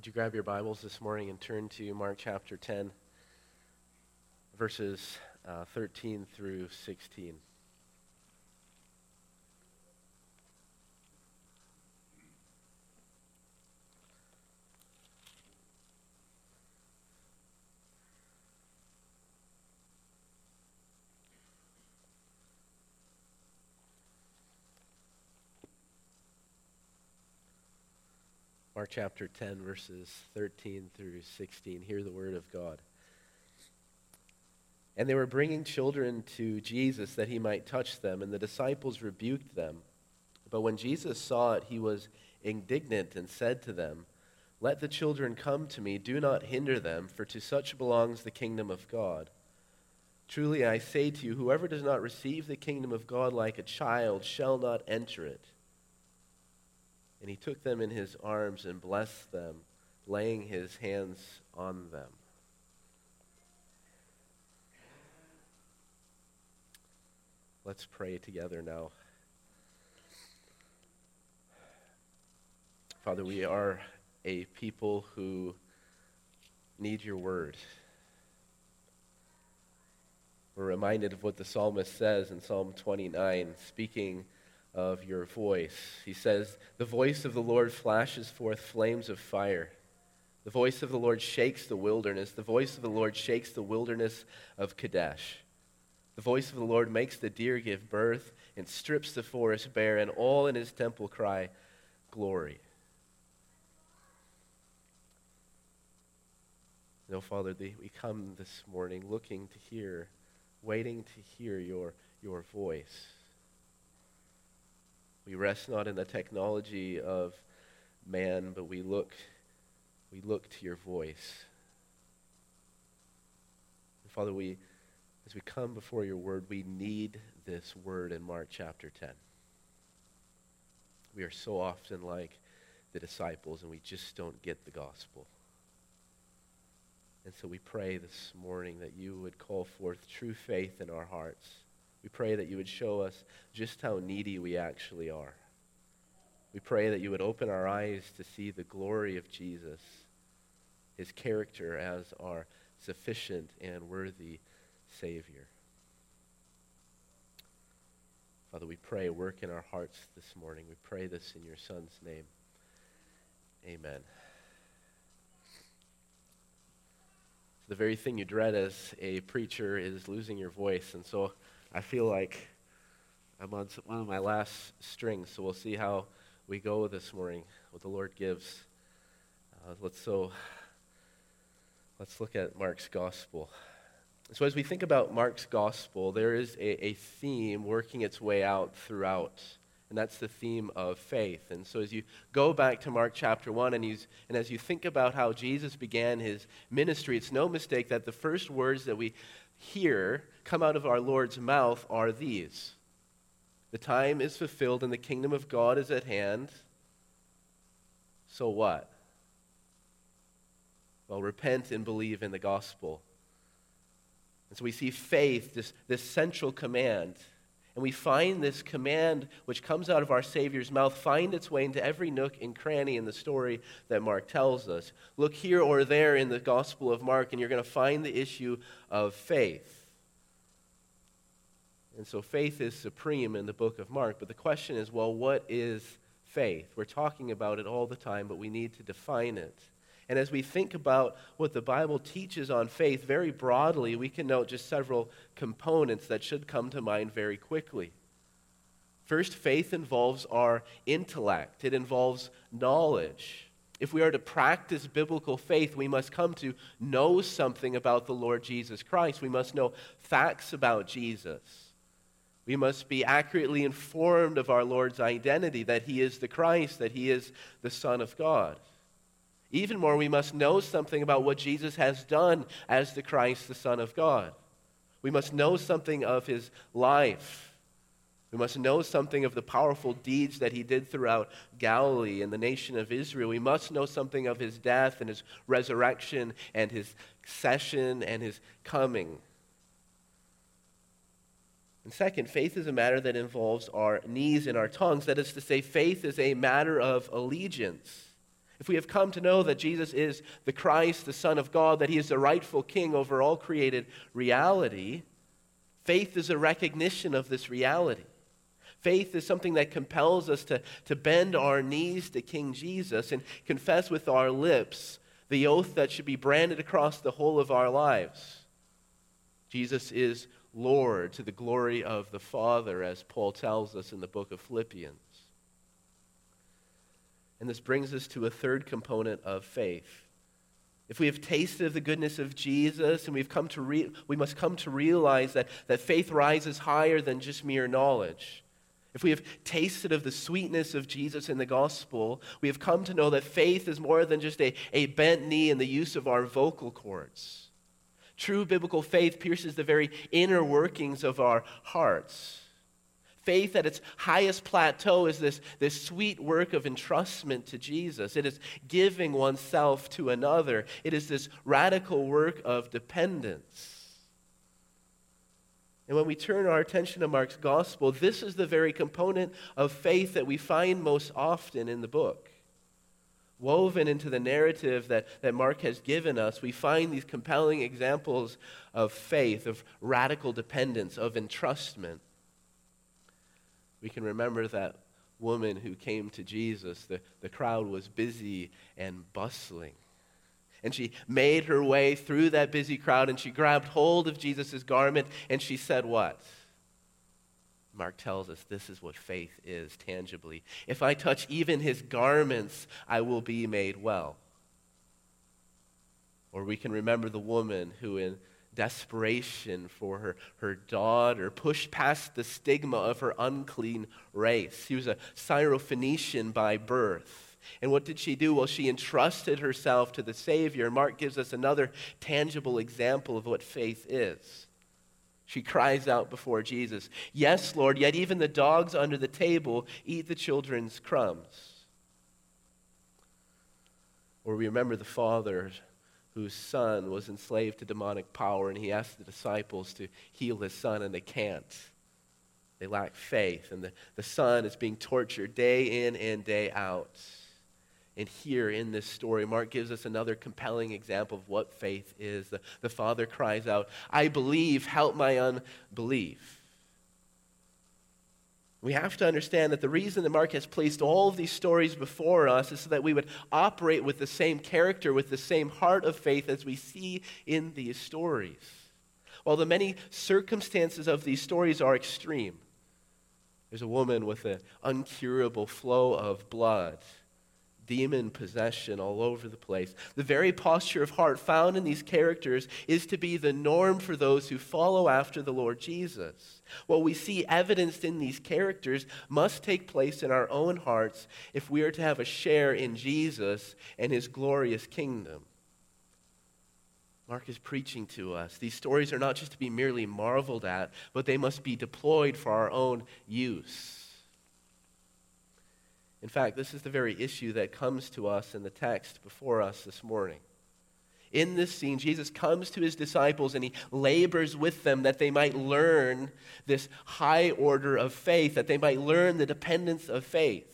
Would you grab your Bibles this morning and turn to Mark chapter 10, verses uh, 13 through 16? Mark chapter 10, verses 13 through 16. Hear the word of God. And they were bringing children to Jesus that he might touch them, and the disciples rebuked them. But when Jesus saw it, he was indignant and said to them, Let the children come to me, do not hinder them, for to such belongs the kingdom of God. Truly I say to you, whoever does not receive the kingdom of God like a child shall not enter it. And he took them in his arms and blessed them, laying his hands on them. Let's pray together now. Father, we are a people who need your word. We're reminded of what the psalmist says in Psalm 29, speaking of your voice. He says, The voice of the Lord flashes forth flames of fire. The voice of the Lord shakes the wilderness. The voice of the Lord shakes the wilderness of Kadesh. The voice of the Lord makes the deer give birth and strips the forest bare, and all in his temple cry, Glory. No, Father, we come this morning looking to hear, waiting to hear your, your voice. We rest not in the technology of man, but we look, we look to your voice. And Father, we, as we come before your word, we need this word in Mark chapter 10. We are so often like the disciples, and we just don't get the gospel. And so we pray this morning that you would call forth true faith in our hearts we pray that you would show us just how needy we actually are. We pray that you would open our eyes to see the glory of Jesus, his character as our sufficient and worthy Savior. Father, we pray, work in our hearts this morning. We pray this in your Son's name. Amen. The very thing you dread as a preacher is losing your voice. And so I feel like I'm on one of my last strings, so we'll see how we go this morning, what the Lord gives. Uh, let's so let's look at Mark's gospel. So as we think about Mark's gospel, there is a, a theme working its way out throughout and that's the theme of faith. And so as you go back to Mark chapter 1 and, and as you think about how Jesus began his ministry, it's no mistake that the first words that we hear come out of our Lord's mouth are these The time is fulfilled and the kingdom of God is at hand. So what? Well, repent and believe in the gospel. And so we see faith, this, this central command. And we find this command, which comes out of our Savior's mouth, find its way into every nook and cranny in the story that Mark tells us. Look here or there in the Gospel of Mark, and you're going to find the issue of faith. And so faith is supreme in the book of Mark. But the question is well, what is faith? We're talking about it all the time, but we need to define it. And as we think about what the Bible teaches on faith very broadly, we can note just several components that should come to mind very quickly. First, faith involves our intellect, it involves knowledge. If we are to practice biblical faith, we must come to know something about the Lord Jesus Christ. We must know facts about Jesus. We must be accurately informed of our Lord's identity, that he is the Christ, that he is the Son of God. Even more, we must know something about what Jesus has done as the Christ, the Son of God. We must know something of his life. We must know something of the powerful deeds that he did throughout Galilee and the nation of Israel. We must know something of his death and his resurrection and his session and his coming. And second, faith is a matter that involves our knees and our tongues. That is to say, faith is a matter of allegiance. If we have come to know that Jesus is the Christ, the Son of God, that he is the rightful king over all created reality, faith is a recognition of this reality. Faith is something that compels us to, to bend our knees to King Jesus and confess with our lips the oath that should be branded across the whole of our lives. Jesus is Lord to the glory of the Father, as Paul tells us in the book of Philippians. And this brings us to a third component of faith. If we have tasted of the goodness of Jesus and we've come to re- we must come to realize that, that faith rises higher than just mere knowledge. If we have tasted of the sweetness of Jesus in the gospel, we have come to know that faith is more than just a, a bent knee and the use of our vocal cords. True biblical faith pierces the very inner workings of our hearts faith at its highest plateau is this, this sweet work of entrustment to Jesus. It is giving oneself to another, it is this radical work of dependence. And when we turn our attention to Mark's gospel, this is the very component of faith that we find most often in the book. Woven into the narrative that, that Mark has given us, we find these compelling examples of faith, of radical dependence, of entrustment we can remember that woman who came to Jesus. The, the crowd was busy and bustling. And she made her way through that busy crowd and she grabbed hold of Jesus' garment and she said, What? Mark tells us this is what faith is tangibly. If I touch even his garments, I will be made well. Or we can remember the woman who, in desperation for her, her daughter, pushed past the stigma of her unclean race. He was a Syrophoenician by birth. And what did she do? Well, she entrusted herself to the Savior. Mark gives us another tangible example of what faith is. She cries out before Jesus, Yes, Lord, yet even the dogs under the table eat the children's crumbs. Or we remember the father whose son was enslaved to demonic power, and he asked the disciples to heal his son, and they can't. They lack faith, and the, the son is being tortured day in and day out. And here in this story, Mark gives us another compelling example of what faith is. The, the father cries out, I believe, help my unbelief. We have to understand that the reason that Mark has placed all of these stories before us is so that we would operate with the same character, with the same heart of faith as we see in these stories. While the many circumstances of these stories are extreme, there's a woman with an uncurable flow of blood demon possession all over the place. The very posture of heart found in these characters is to be the norm for those who follow after the Lord Jesus. What we see evidenced in these characters must take place in our own hearts if we are to have a share in Jesus and his glorious kingdom. Mark is preaching to us. These stories are not just to be merely marveled at, but they must be deployed for our own use. In fact, this is the very issue that comes to us in the text before us this morning. In this scene, Jesus comes to his disciples and he labors with them that they might learn this high order of faith, that they might learn the dependence of faith.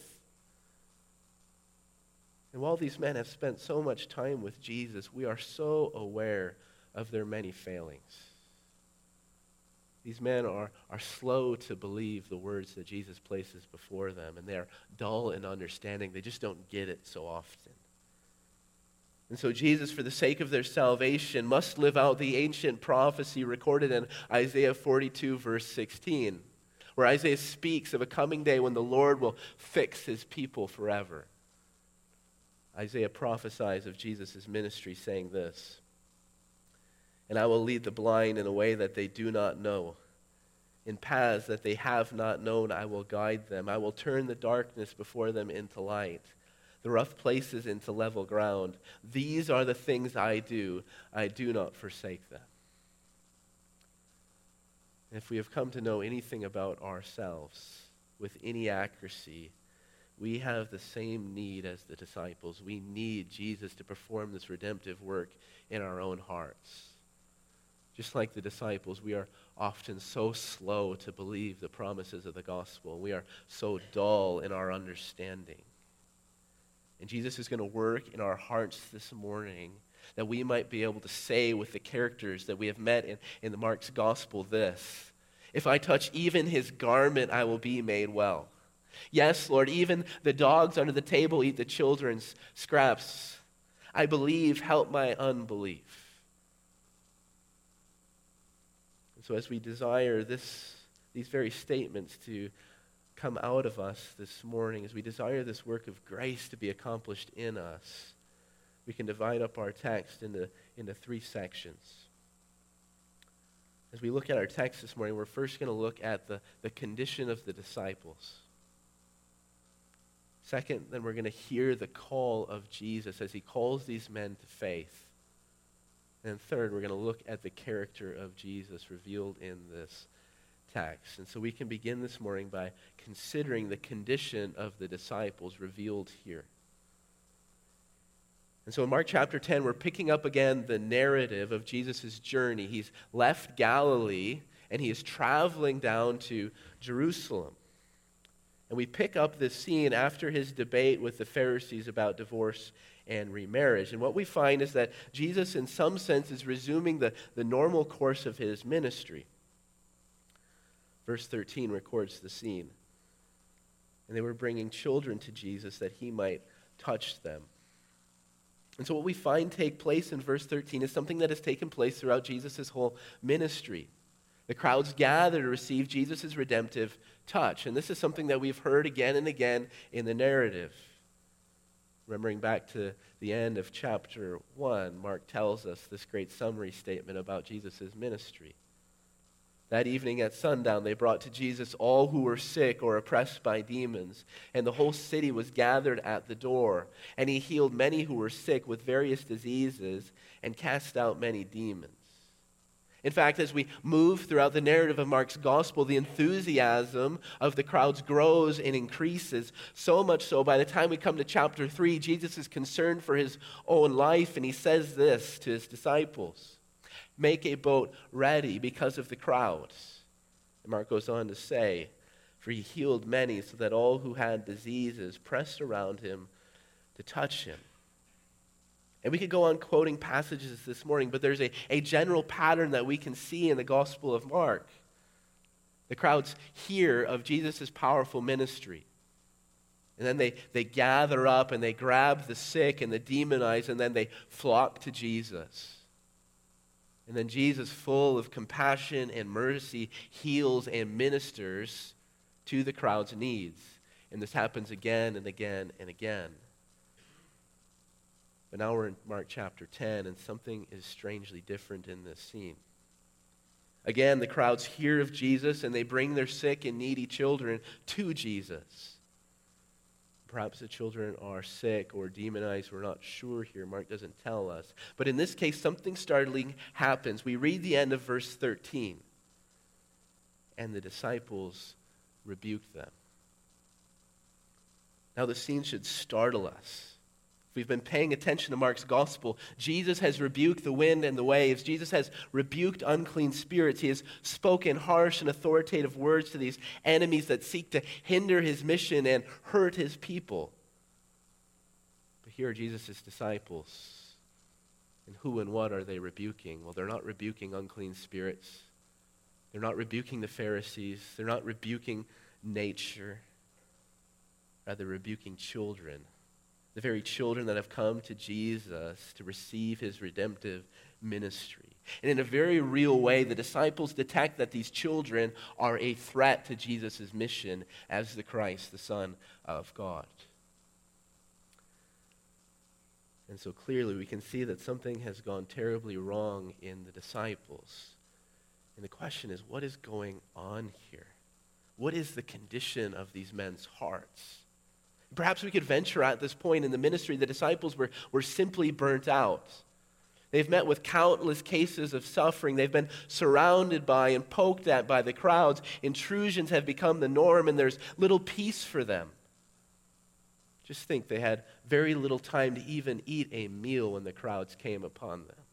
And while these men have spent so much time with Jesus, we are so aware of their many failings. These men are, are slow to believe the words that Jesus places before them, and they're dull in understanding. They just don't get it so often. And so, Jesus, for the sake of their salvation, must live out the ancient prophecy recorded in Isaiah 42, verse 16, where Isaiah speaks of a coming day when the Lord will fix his people forever. Isaiah prophesies of Jesus' ministry, saying this and I will lead the blind in a way that they do not know. In paths that they have not known, I will guide them. I will turn the darkness before them into light, the rough places into level ground. These are the things I do. I do not forsake them. And if we have come to know anything about ourselves with any accuracy, we have the same need as the disciples. We need Jesus to perform this redemptive work in our own hearts. Just like the disciples, we are often so slow to believe the promises of the gospel. We are so dull in our understanding. And Jesus is going to work in our hearts this morning that we might be able to say with the characters that we have met in, in the Mark's gospel this If I touch even his garment, I will be made well. Yes, Lord, even the dogs under the table eat the children's scraps. I believe, help my unbelief. And so, as we desire this, these very statements to come out of us this morning, as we desire this work of grace to be accomplished in us, we can divide up our text into, into three sections. As we look at our text this morning, we're first going to look at the, the condition of the disciples. Second, then we're going to hear the call of Jesus as he calls these men to faith. And third, we're going to look at the character of Jesus revealed in this text. And so we can begin this morning by considering the condition of the disciples revealed here. And so in Mark chapter 10, we're picking up again the narrative of Jesus' journey. He's left Galilee and he is traveling down to Jerusalem. And we pick up this scene after his debate with the Pharisees about divorce and remarriage. And what we find is that Jesus, in some sense, is resuming the, the normal course of his ministry. Verse 13 records the scene. And they were bringing children to Jesus that he might touch them. And so, what we find take place in verse 13 is something that has taken place throughout Jesus' whole ministry. The crowds gather to receive Jesus' redemptive touch. And this is something that we've heard again and again in the narrative. Remembering back to the end of chapter 1, Mark tells us this great summary statement about Jesus' ministry. That evening at sundown, they brought to Jesus all who were sick or oppressed by demons, and the whole city was gathered at the door. And he healed many who were sick with various diseases and cast out many demons. In fact, as we move throughout the narrative of Mark's gospel, the enthusiasm of the crowds grows and increases. So much so, by the time we come to chapter 3, Jesus is concerned for his own life, and he says this to his disciples make a boat ready because of the crowds. And Mark goes on to say, For he healed many, so that all who had diseases pressed around him to touch him. And we could go on quoting passages this morning, but there's a, a general pattern that we can see in the Gospel of Mark. The crowds hear of Jesus' powerful ministry. And then they, they gather up and they grab the sick and the demonized, and then they flock to Jesus. And then Jesus, full of compassion and mercy, heals and ministers to the crowd's needs. And this happens again and again and again. But now we're in Mark chapter 10, and something is strangely different in this scene. Again, the crowds hear of Jesus, and they bring their sick and needy children to Jesus. Perhaps the children are sick or demonized. We're not sure here. Mark doesn't tell us. But in this case, something startling happens. We read the end of verse 13. And the disciples rebuke them. Now, the scene should startle us we've been paying attention to Mark's gospel, Jesus has rebuked the wind and the waves. Jesus has rebuked unclean spirits. He has spoken harsh and authoritative words to these enemies that seek to hinder his mission and hurt his people. But here are Jesus' disciples. And who and what are they rebuking? Well, they're not rebuking unclean spirits. They're not rebuking the Pharisees. They're not rebuking nature. Rather, rebuking children the very children that have come to Jesus to receive his redemptive ministry. And in a very real way, the disciples detect that these children are a threat to Jesus' mission as the Christ, the Son of God. And so clearly, we can see that something has gone terribly wrong in the disciples. And the question is what is going on here? What is the condition of these men's hearts? Perhaps we could venture at this point in the ministry, the disciples were, were simply burnt out. They've met with countless cases of suffering. They've been surrounded by and poked at by the crowds. Intrusions have become the norm, and there's little peace for them. Just think they had very little time to even eat a meal when the crowds came upon them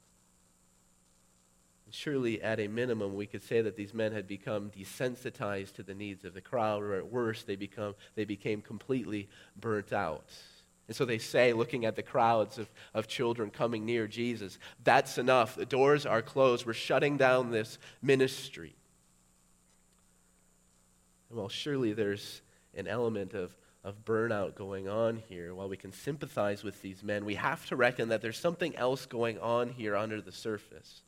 surely at a minimum we could say that these men had become desensitized to the needs of the crowd or at worst they become they became completely burnt out And so they say, looking at the crowds of, of children coming near Jesus, that's enough. The doors are closed. We're shutting down this ministry. well, surely there's an element of, of burnout going on here. While we can sympathize with these men, we have to reckon that there's something else going on here under the surface.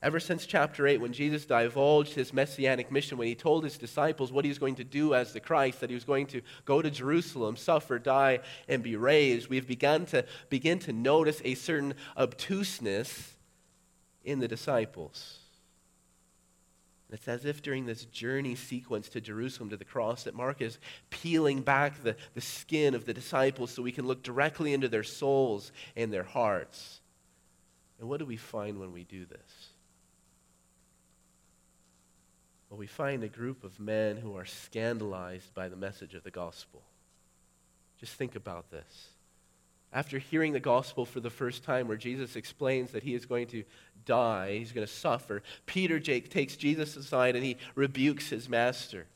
Ever since chapter 8, when Jesus divulged his messianic mission, when he told his disciples what he was going to do as the Christ, that he was going to go to Jerusalem, suffer, die, and be raised, we've begun to begin to notice a certain obtuseness in the disciples. It's as if during this journey sequence to Jerusalem, to the cross, that Mark is peeling back the, the skin of the disciples so we can look directly into their souls and their hearts. And what do we find when we do this? Well, we find a group of men who are scandalized by the message of the gospel. Just think about this. After hearing the gospel for the first time, where Jesus explains that he is going to die, he's going to suffer, Peter Jake takes Jesus aside and he rebukes his master.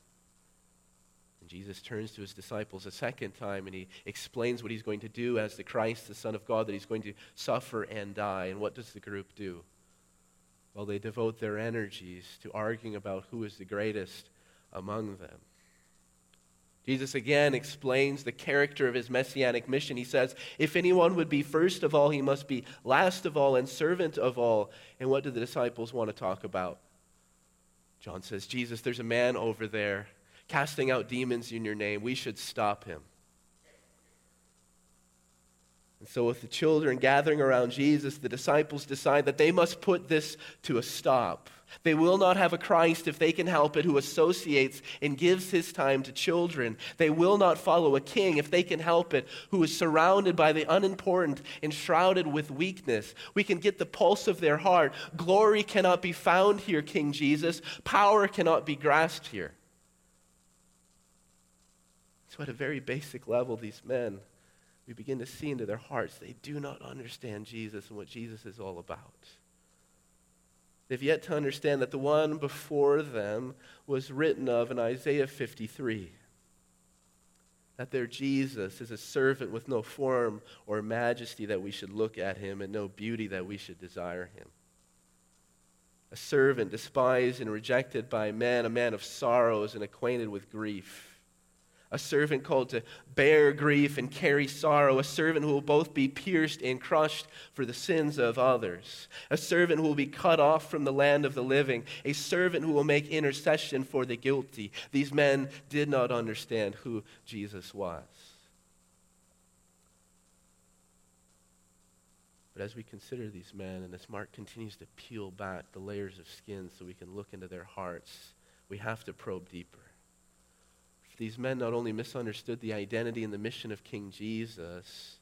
And Jesus turns to his disciples a second time and he explains what he's going to do as the Christ, the Son of God, that he's going to suffer and die. And what does the group do? Well, they devote their energies to arguing about who is the greatest among them. Jesus again explains the character of his messianic mission. He says, If anyone would be first of all, he must be last of all and servant of all. And what do the disciples want to talk about? John says, Jesus, there's a man over there casting out demons in your name. We should stop him. And so, with the children gathering around Jesus, the disciples decide that they must put this to a stop. They will not have a Christ if they can help it who associates and gives his time to children. They will not follow a king if they can help it who is surrounded by the unimportant and shrouded with weakness. We can get the pulse of their heart. Glory cannot be found here, King Jesus. Power cannot be grasped here. So, at a very basic level, these men we begin to see into their hearts they do not understand Jesus and what Jesus is all about. They've yet to understand that the one before them was written of in Isaiah 53. That their Jesus is a servant with no form or majesty that we should look at him and no beauty that we should desire him. A servant despised and rejected by men, a man of sorrows and acquainted with grief a servant called to bear grief and carry sorrow, a servant who will both be pierced and crushed for the sins of others, a servant who will be cut off from the land of the living, a servant who will make intercession for the guilty. These men did not understand who Jesus was. But as we consider these men, and as Mark continues to peel back the layers of skin so we can look into their hearts, we have to probe deeper. These men not only misunderstood the identity and the mission of King Jesus,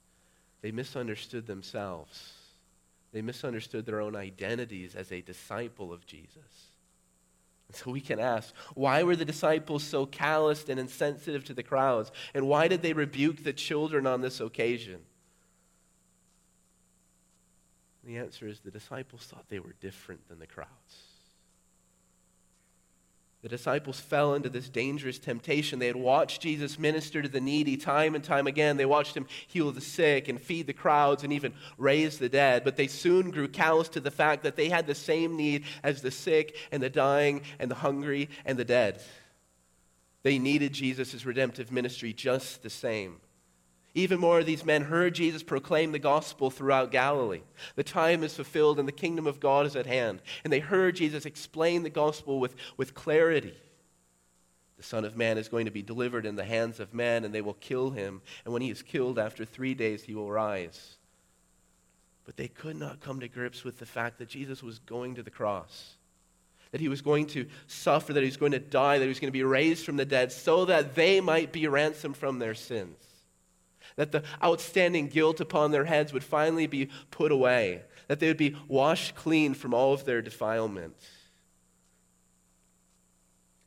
they misunderstood themselves. They misunderstood their own identities as a disciple of Jesus. So we can ask, why were the disciples so calloused and insensitive to the crowds? And why did they rebuke the children on this occasion? the answer is the disciples thought they were different than the crowds. The disciples fell into this dangerous temptation. They had watched Jesus minister to the needy time and time again. They watched him heal the sick and feed the crowds and even raise the dead. But they soon grew callous to the fact that they had the same need as the sick and the dying and the hungry and the dead. They needed Jesus' redemptive ministry just the same. Even more, these men heard Jesus proclaim the gospel throughout Galilee. The time is fulfilled and the kingdom of God is at hand. And they heard Jesus explain the gospel with, with clarity. The Son of Man is going to be delivered in the hands of men, and they will kill him. And when he is killed, after three days, he will rise. But they could not come to grips with the fact that Jesus was going to the cross, that he was going to suffer, that he was going to die, that he was going to be raised from the dead, so that they might be ransomed from their sins that the outstanding guilt upon their heads would finally be put away, that they would be washed clean from all of their defilement.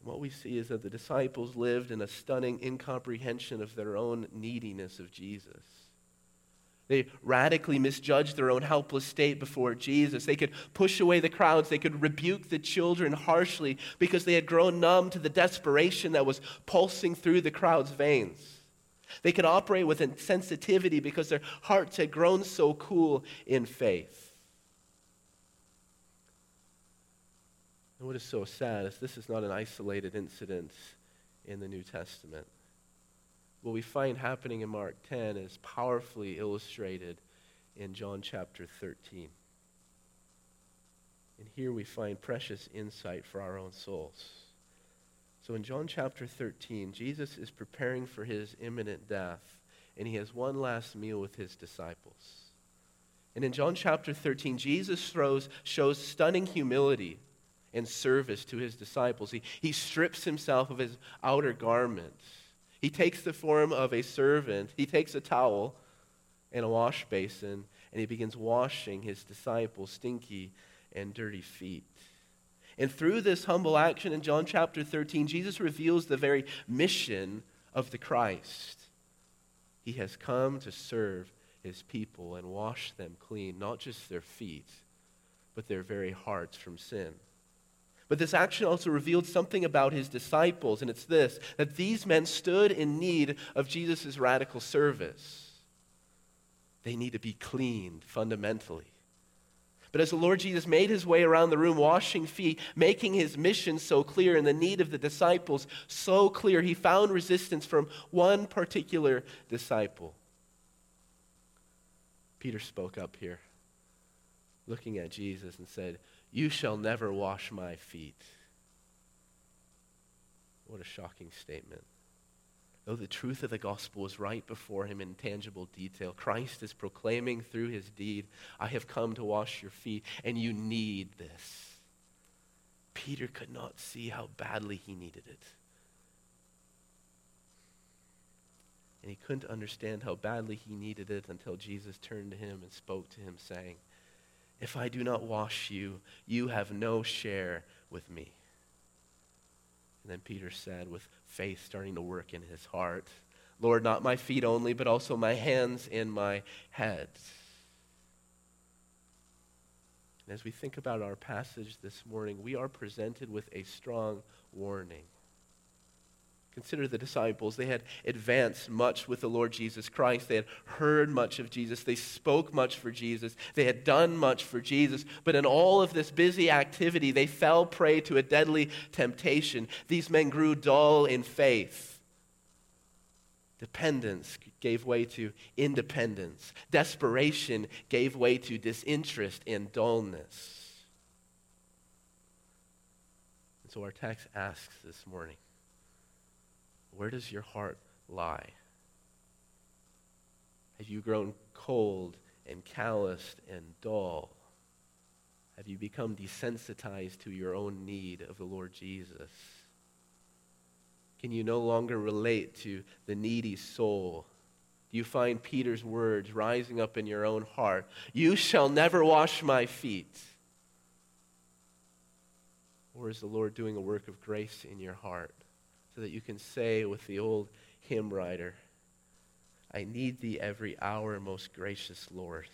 What we see is that the disciples lived in a stunning incomprehension of their own neediness of Jesus. They radically misjudged their own helpless state before Jesus. They could push away the crowds. They could rebuke the children harshly because they had grown numb to the desperation that was pulsing through the crowd's veins. They could operate with insensitivity because their hearts had grown so cool in faith. And what is so sad is this is not an isolated incident in the New Testament. What we find happening in Mark 10 is powerfully illustrated in John chapter 13. And here we find precious insight for our own souls. So in John chapter 13, Jesus is preparing for his imminent death, and he has one last meal with his disciples. And in John chapter 13, Jesus throws, shows stunning humility and service to his disciples. He, he strips himself of his outer garments. He takes the form of a servant. He takes a towel and a wash basin, and he begins washing his disciples' stinky and dirty feet. And through this humble action in John chapter 13, Jesus reveals the very mission of the Christ. He has come to serve his people and wash them clean, not just their feet, but their very hearts from sin. But this action also revealed something about his disciples, and it's this that these men stood in need of Jesus' radical service. They need to be cleaned fundamentally. But as the Lord Jesus made his way around the room washing feet, making his mission so clear and the need of the disciples so clear, he found resistance from one particular disciple. Peter spoke up here, looking at Jesus, and said, You shall never wash my feet. What a shocking statement. Though the truth of the gospel was right before him in tangible detail, Christ is proclaiming through his deed, I have come to wash your feet, and you need this. Peter could not see how badly he needed it. And he couldn't understand how badly he needed it until Jesus turned to him and spoke to him, saying, If I do not wash you, you have no share with me. And then Peter said, with faith starting to work in his heart, Lord, not my feet only, but also my hands and my head. And as we think about our passage this morning, we are presented with a strong warning. Consider the disciples. They had advanced much with the Lord Jesus Christ. They had heard much of Jesus. They spoke much for Jesus. They had done much for Jesus. But in all of this busy activity, they fell prey to a deadly temptation. These men grew dull in faith. Dependence gave way to independence. Desperation gave way to disinterest and dullness. And so our text asks this morning where does your heart lie? Have you grown cold and calloused and dull? Have you become desensitized to your own need of the Lord Jesus? Can you no longer relate to the needy soul? Do you find Peter's words rising up in your own heart? You shall never wash my feet. Or is the Lord doing a work of grace in your heart? So that you can say with the old hymn writer, I need thee every hour, most gracious Lord.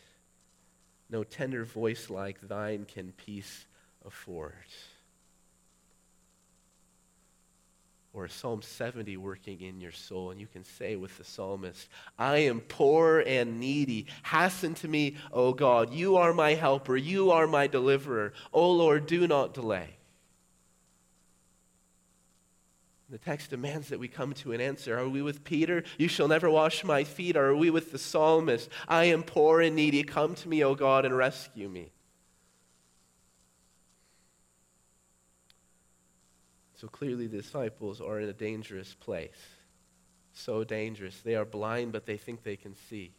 No tender voice like thine can peace afford. Or Psalm 70 working in your soul, and you can say with the psalmist, I am poor and needy. Hasten to me, O God. You are my helper. You are my deliverer. O Lord, do not delay. The text demands that we come to an answer. Are we with Peter? You shall never wash my feet. Are we with the psalmist? I am poor and needy. Come to me, O God, and rescue me. So clearly, the disciples are in a dangerous place. So dangerous. They are blind, but they think they can see.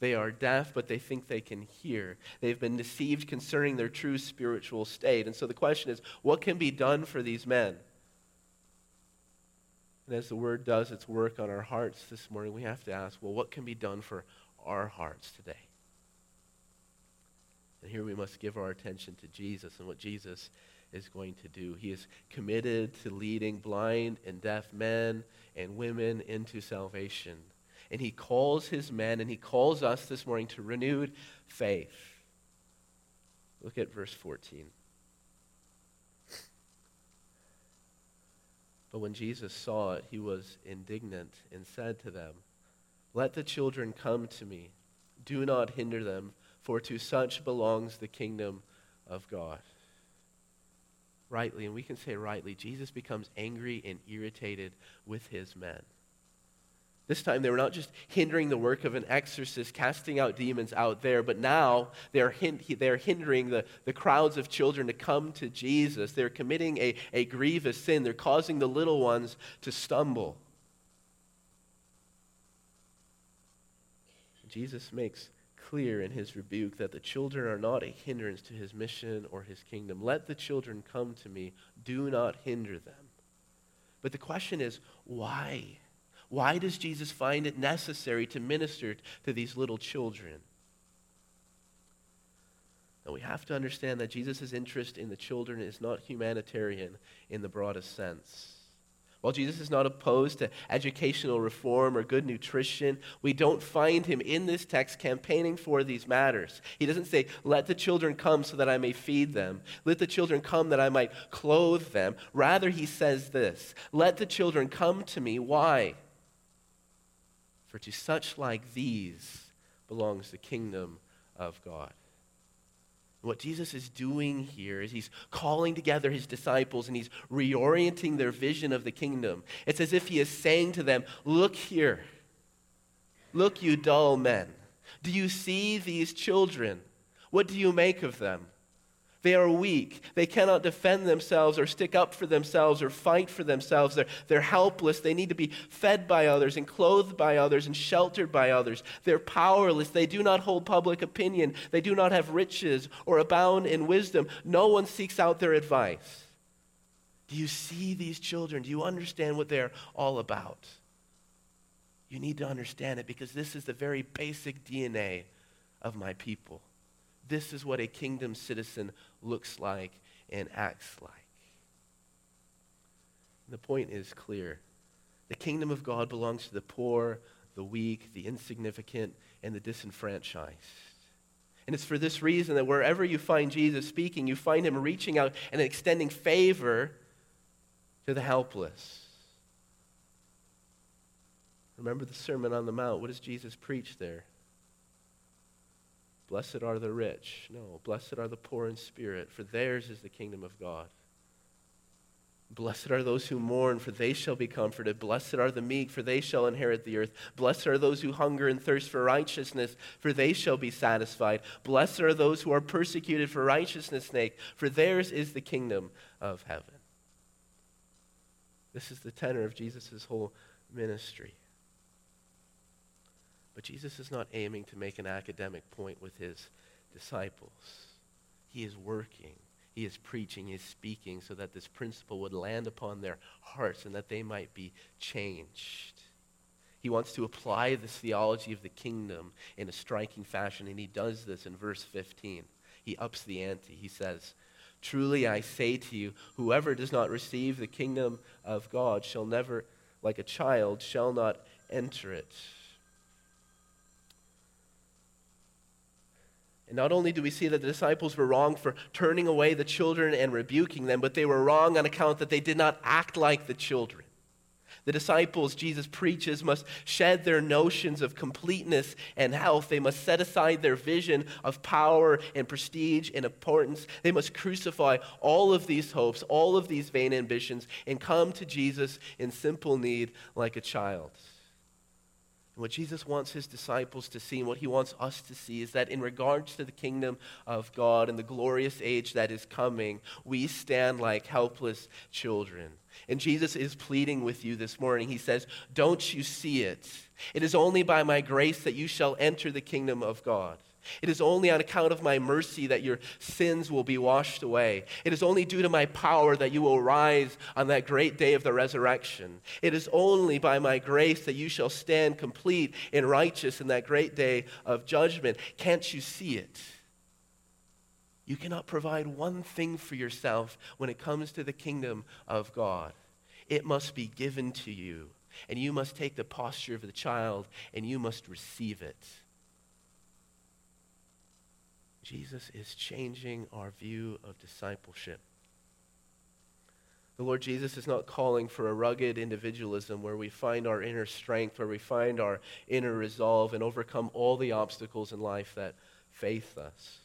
They are deaf, but they think they can hear. They've been deceived concerning their true spiritual state. And so the question is what can be done for these men? And as the word does its work on our hearts this morning, we have to ask, well, what can be done for our hearts today? And here we must give our attention to Jesus and what Jesus is going to do. He is committed to leading blind and deaf men and women into salvation. And he calls his men and he calls us this morning to renewed faith. Look at verse 14. But when Jesus saw it, he was indignant and said to them, Let the children come to me. Do not hinder them, for to such belongs the kingdom of God. Rightly, and we can say rightly, Jesus becomes angry and irritated with his men. This time they were not just hindering the work of an exorcist, casting out demons out there, but now they're, hin- they're hindering the, the crowds of children to come to Jesus. They're committing a, a grievous sin. They're causing the little ones to stumble. Jesus makes clear in his rebuke that the children are not a hindrance to his mission or his kingdom. Let the children come to me, do not hinder them. But the question is, why? Why does Jesus find it necessary to minister to these little children? Now, we have to understand that Jesus' interest in the children is not humanitarian in the broadest sense. While Jesus is not opposed to educational reform or good nutrition, we don't find him in this text campaigning for these matters. He doesn't say, Let the children come so that I may feed them. Let the children come that I might clothe them. Rather, he says this Let the children come to me. Why? For to such like these belongs the kingdom of God. What Jesus is doing here is he's calling together his disciples and he's reorienting their vision of the kingdom. It's as if he is saying to them, Look here. Look, you dull men. Do you see these children? What do you make of them? They are weak. They cannot defend themselves or stick up for themselves or fight for themselves. They're, they're helpless. They need to be fed by others and clothed by others and sheltered by others. They're powerless. They do not hold public opinion. They do not have riches or abound in wisdom. No one seeks out their advice. Do you see these children? Do you understand what they're all about? You need to understand it because this is the very basic DNA of my people. This is what a kingdom citizen looks like and acts like. The point is clear. The kingdom of God belongs to the poor, the weak, the insignificant, and the disenfranchised. And it's for this reason that wherever you find Jesus speaking, you find him reaching out and extending favor to the helpless. Remember the Sermon on the Mount. What does Jesus preach there? Blessed are the rich. No, blessed are the poor in spirit, for theirs is the kingdom of God. Blessed are those who mourn, for they shall be comforted. Blessed are the meek, for they shall inherit the earth. Blessed are those who hunger and thirst for righteousness, for they shall be satisfied. Blessed are those who are persecuted for righteousness' sake, for theirs is the kingdom of heaven. This is the tenor of Jesus' whole ministry. But Jesus is not aiming to make an academic point with his disciples. He is working, he is preaching, he is speaking so that this principle would land upon their hearts and that they might be changed. He wants to apply this theology of the kingdom in a striking fashion, and he does this in verse 15. He ups the ante. He says, Truly I say to you, whoever does not receive the kingdom of God shall never, like a child, shall not enter it. And not only do we see that the disciples were wrong for turning away the children and rebuking them, but they were wrong on account that they did not act like the children. The disciples, Jesus preaches, must shed their notions of completeness and health. They must set aside their vision of power and prestige and importance. They must crucify all of these hopes, all of these vain ambitions, and come to Jesus in simple need like a child. And what Jesus wants his disciples to see and what he wants us to see is that in regards to the kingdom of God and the glorious age that is coming, we stand like helpless children. And Jesus is pleading with you this morning. He says, Don't you see it? It is only by my grace that you shall enter the kingdom of God. It is only on account of my mercy that your sins will be washed away. It is only due to my power that you will rise on that great day of the resurrection. It is only by my grace that you shall stand complete and righteous in that great day of judgment. Can't you see it? You cannot provide one thing for yourself when it comes to the kingdom of God. It must be given to you, and you must take the posture of the child and you must receive it. Jesus is changing our view of discipleship. The Lord Jesus is not calling for a rugged individualism where we find our inner strength, where we find our inner resolve and overcome all the obstacles in life that faith us.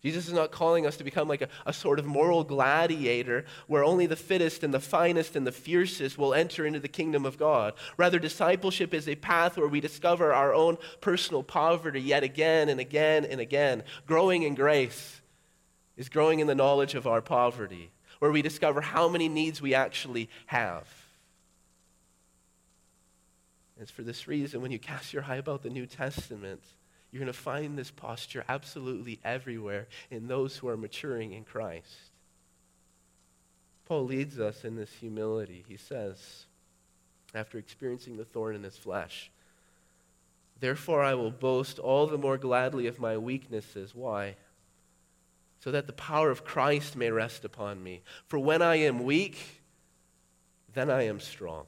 Jesus is not calling us to become like a, a, sort of moral gladiator where only the fittest and the finest and the fiercest will enter into the kingdom of God. Rather, discipleship is a path where we discover our own personal poverty yet again and again and again. Growing in grace is growing in the knowledge of our poverty where we discover how many needs we actually have. And it's for this reason, when you cast your eye about the New Testament, you're going to find this posture absolutely everywhere in those who are maturing in Christ. Paul leads us in this humility. He says, after experiencing the thorn in his flesh, Therefore, I will boast all the more gladly of my weaknesses. Why? so that the power of Christ may rest upon me. For when I am weak, then I am strong.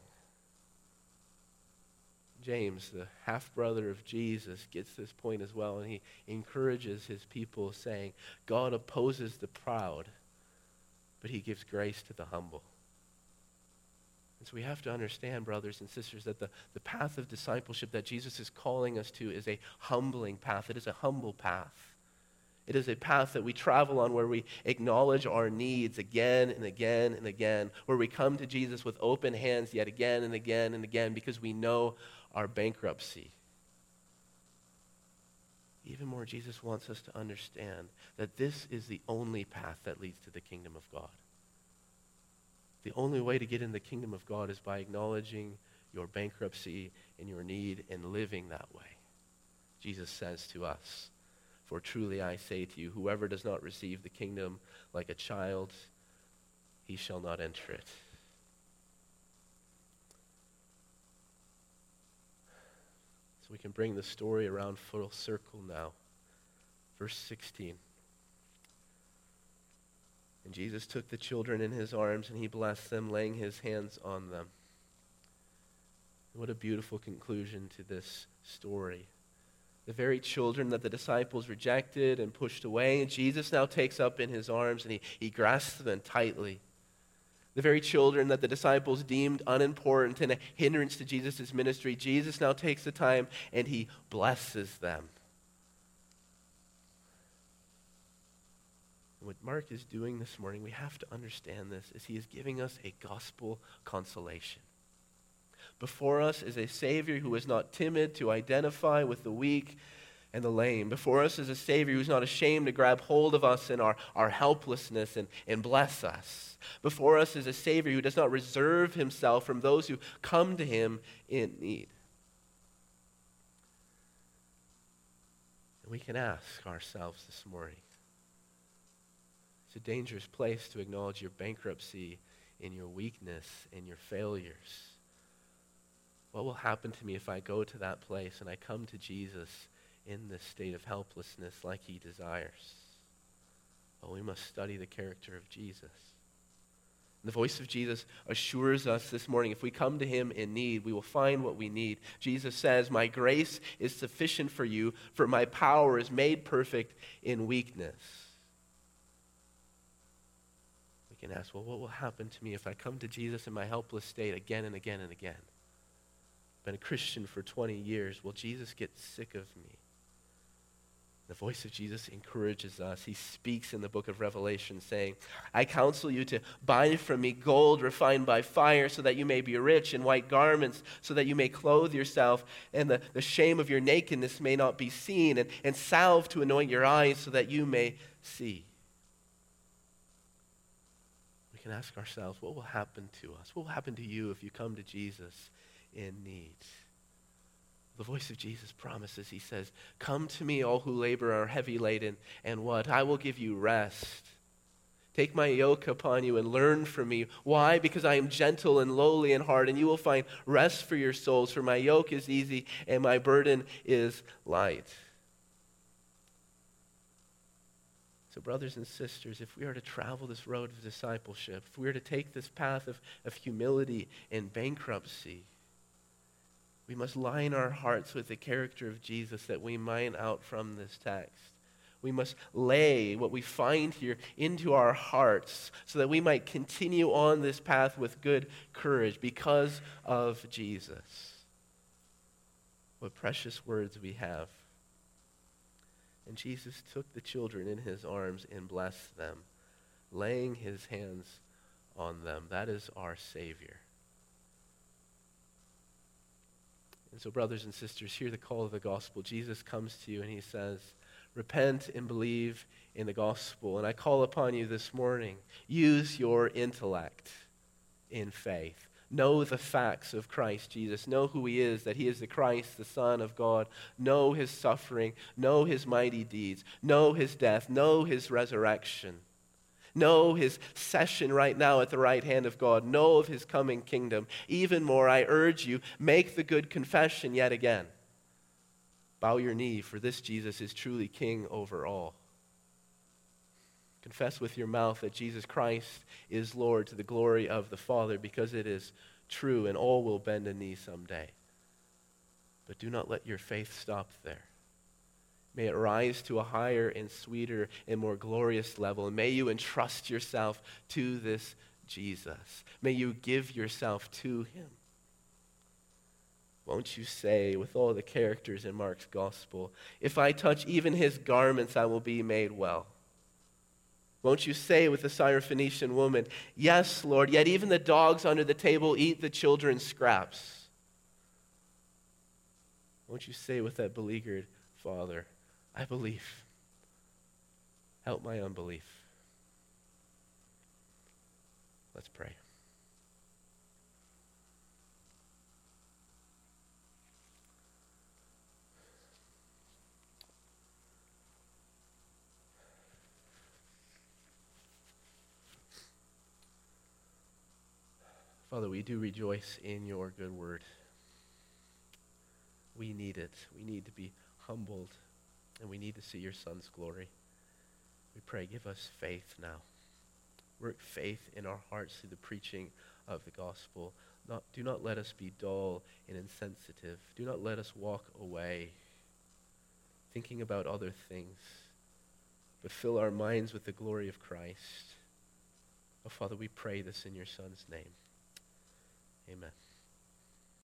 James, the half brother of Jesus, gets this point as well, and he encourages his people, saying, God opposes the proud, but he gives grace to the humble. And so we have to understand, brothers and sisters, that the, the path of discipleship that Jesus is calling us to is a humbling path. It is a humble path. It is a path that we travel on where we acknowledge our needs again and again and again, where we come to Jesus with open hands yet again and again and again because we know our bankruptcy. Even more, Jesus wants us to understand that this is the only path that leads to the kingdom of God. The only way to get in the kingdom of God is by acknowledging your bankruptcy and your need and living that way. Jesus says to us. For truly I say to you, whoever does not receive the kingdom like a child, he shall not enter it. We can bring the story around full circle now. Verse 16. And Jesus took the children in his arms and he blessed them, laying his hands on them. What a beautiful conclusion to this story the very children that the disciples rejected and pushed away. And Jesus now takes up in his arms and he, he grasps them tightly. The very children that the disciples deemed unimportant and a hindrance to Jesus' ministry, Jesus now takes the time and he blesses them. what Mark is doing this morning, we have to understand this, is he is giving us a gospel consolation. Before us is a Savior who is not timid to identify with the weak and the lame. Before us is a Savior who's not ashamed to grab hold of us in our, our helplessness and, and bless us. Before us is a Savior who does not reserve himself from those who come to him in need. And we can ask ourselves this morning it's a dangerous place to acknowledge your bankruptcy in your weakness and your failures. What will happen to me if I go to that place and I come to Jesus in this state of helplessness like he desires? Well, we must study the character of Jesus. The voice of Jesus assures us this morning if we come to him in need, we will find what we need. Jesus says, My grace is sufficient for you, for my power is made perfect in weakness. We can ask, Well, what will happen to me if I come to Jesus in my helpless state again and again and again? I've been a Christian for 20 years. Will Jesus get sick of me? The voice of Jesus encourages us. He speaks in the book of Revelation, saying, I counsel you to buy from me gold refined by fire, so that you may be rich, and white garments, so that you may clothe yourself, and the, the shame of your nakedness may not be seen, and, and salve to anoint your eyes, so that you may see. We can ask ourselves, what will happen to us? What will happen to you if you come to Jesus in need. The voice of Jesus promises, he says, Come to me, all who labor are heavy laden, and what? I will give you rest. Take my yoke upon you and learn from me. Why? Because I am gentle and lowly in heart, and you will find rest for your souls. For my yoke is easy and my burden is light. So, brothers and sisters, if we are to travel this road of discipleship, if we are to take this path of, of humility and bankruptcy, we must line our hearts with the character of Jesus that we mine out from this text. We must lay what we find here into our hearts so that we might continue on this path with good courage because of Jesus. What precious words we have. And Jesus took the children in his arms and blessed them, laying his hands on them. That is our Savior. And so, brothers and sisters, hear the call of the gospel. Jesus comes to you and he says, Repent and believe in the gospel. And I call upon you this morning use your intellect in faith. Know the facts of Christ Jesus. Know who he is, that he is the Christ, the Son of God. Know his suffering. Know his mighty deeds. Know his death. Know his resurrection. Know his session right now at the right hand of God. Know of his coming kingdom. Even more, I urge you, make the good confession yet again. Bow your knee, for this Jesus is truly king over all. Confess with your mouth that Jesus Christ is Lord to the glory of the Father, because it is true, and all will bend a knee someday. But do not let your faith stop there. May it rise to a higher and sweeter and more glorious level. And may you entrust yourself to this Jesus. May you give yourself to him. Won't you say, with all the characters in Mark's gospel, if I touch even his garments, I will be made well? Won't you say with the Syrophoenician woman, Yes, Lord, yet even the dogs under the table eat the children's scraps? Won't you say with that beleaguered father, I believe. Help my unbelief. Let's pray. Father, we do rejoice in your good word. We need it. We need to be humbled and we need to see your Son's glory. We pray, give us faith now. Work faith in our hearts through the preaching of the gospel. Not, do not let us be dull and insensitive. Do not let us walk away thinking about other things, but fill our minds with the glory of Christ. Oh, Father, we pray this in your Son's name. Amen.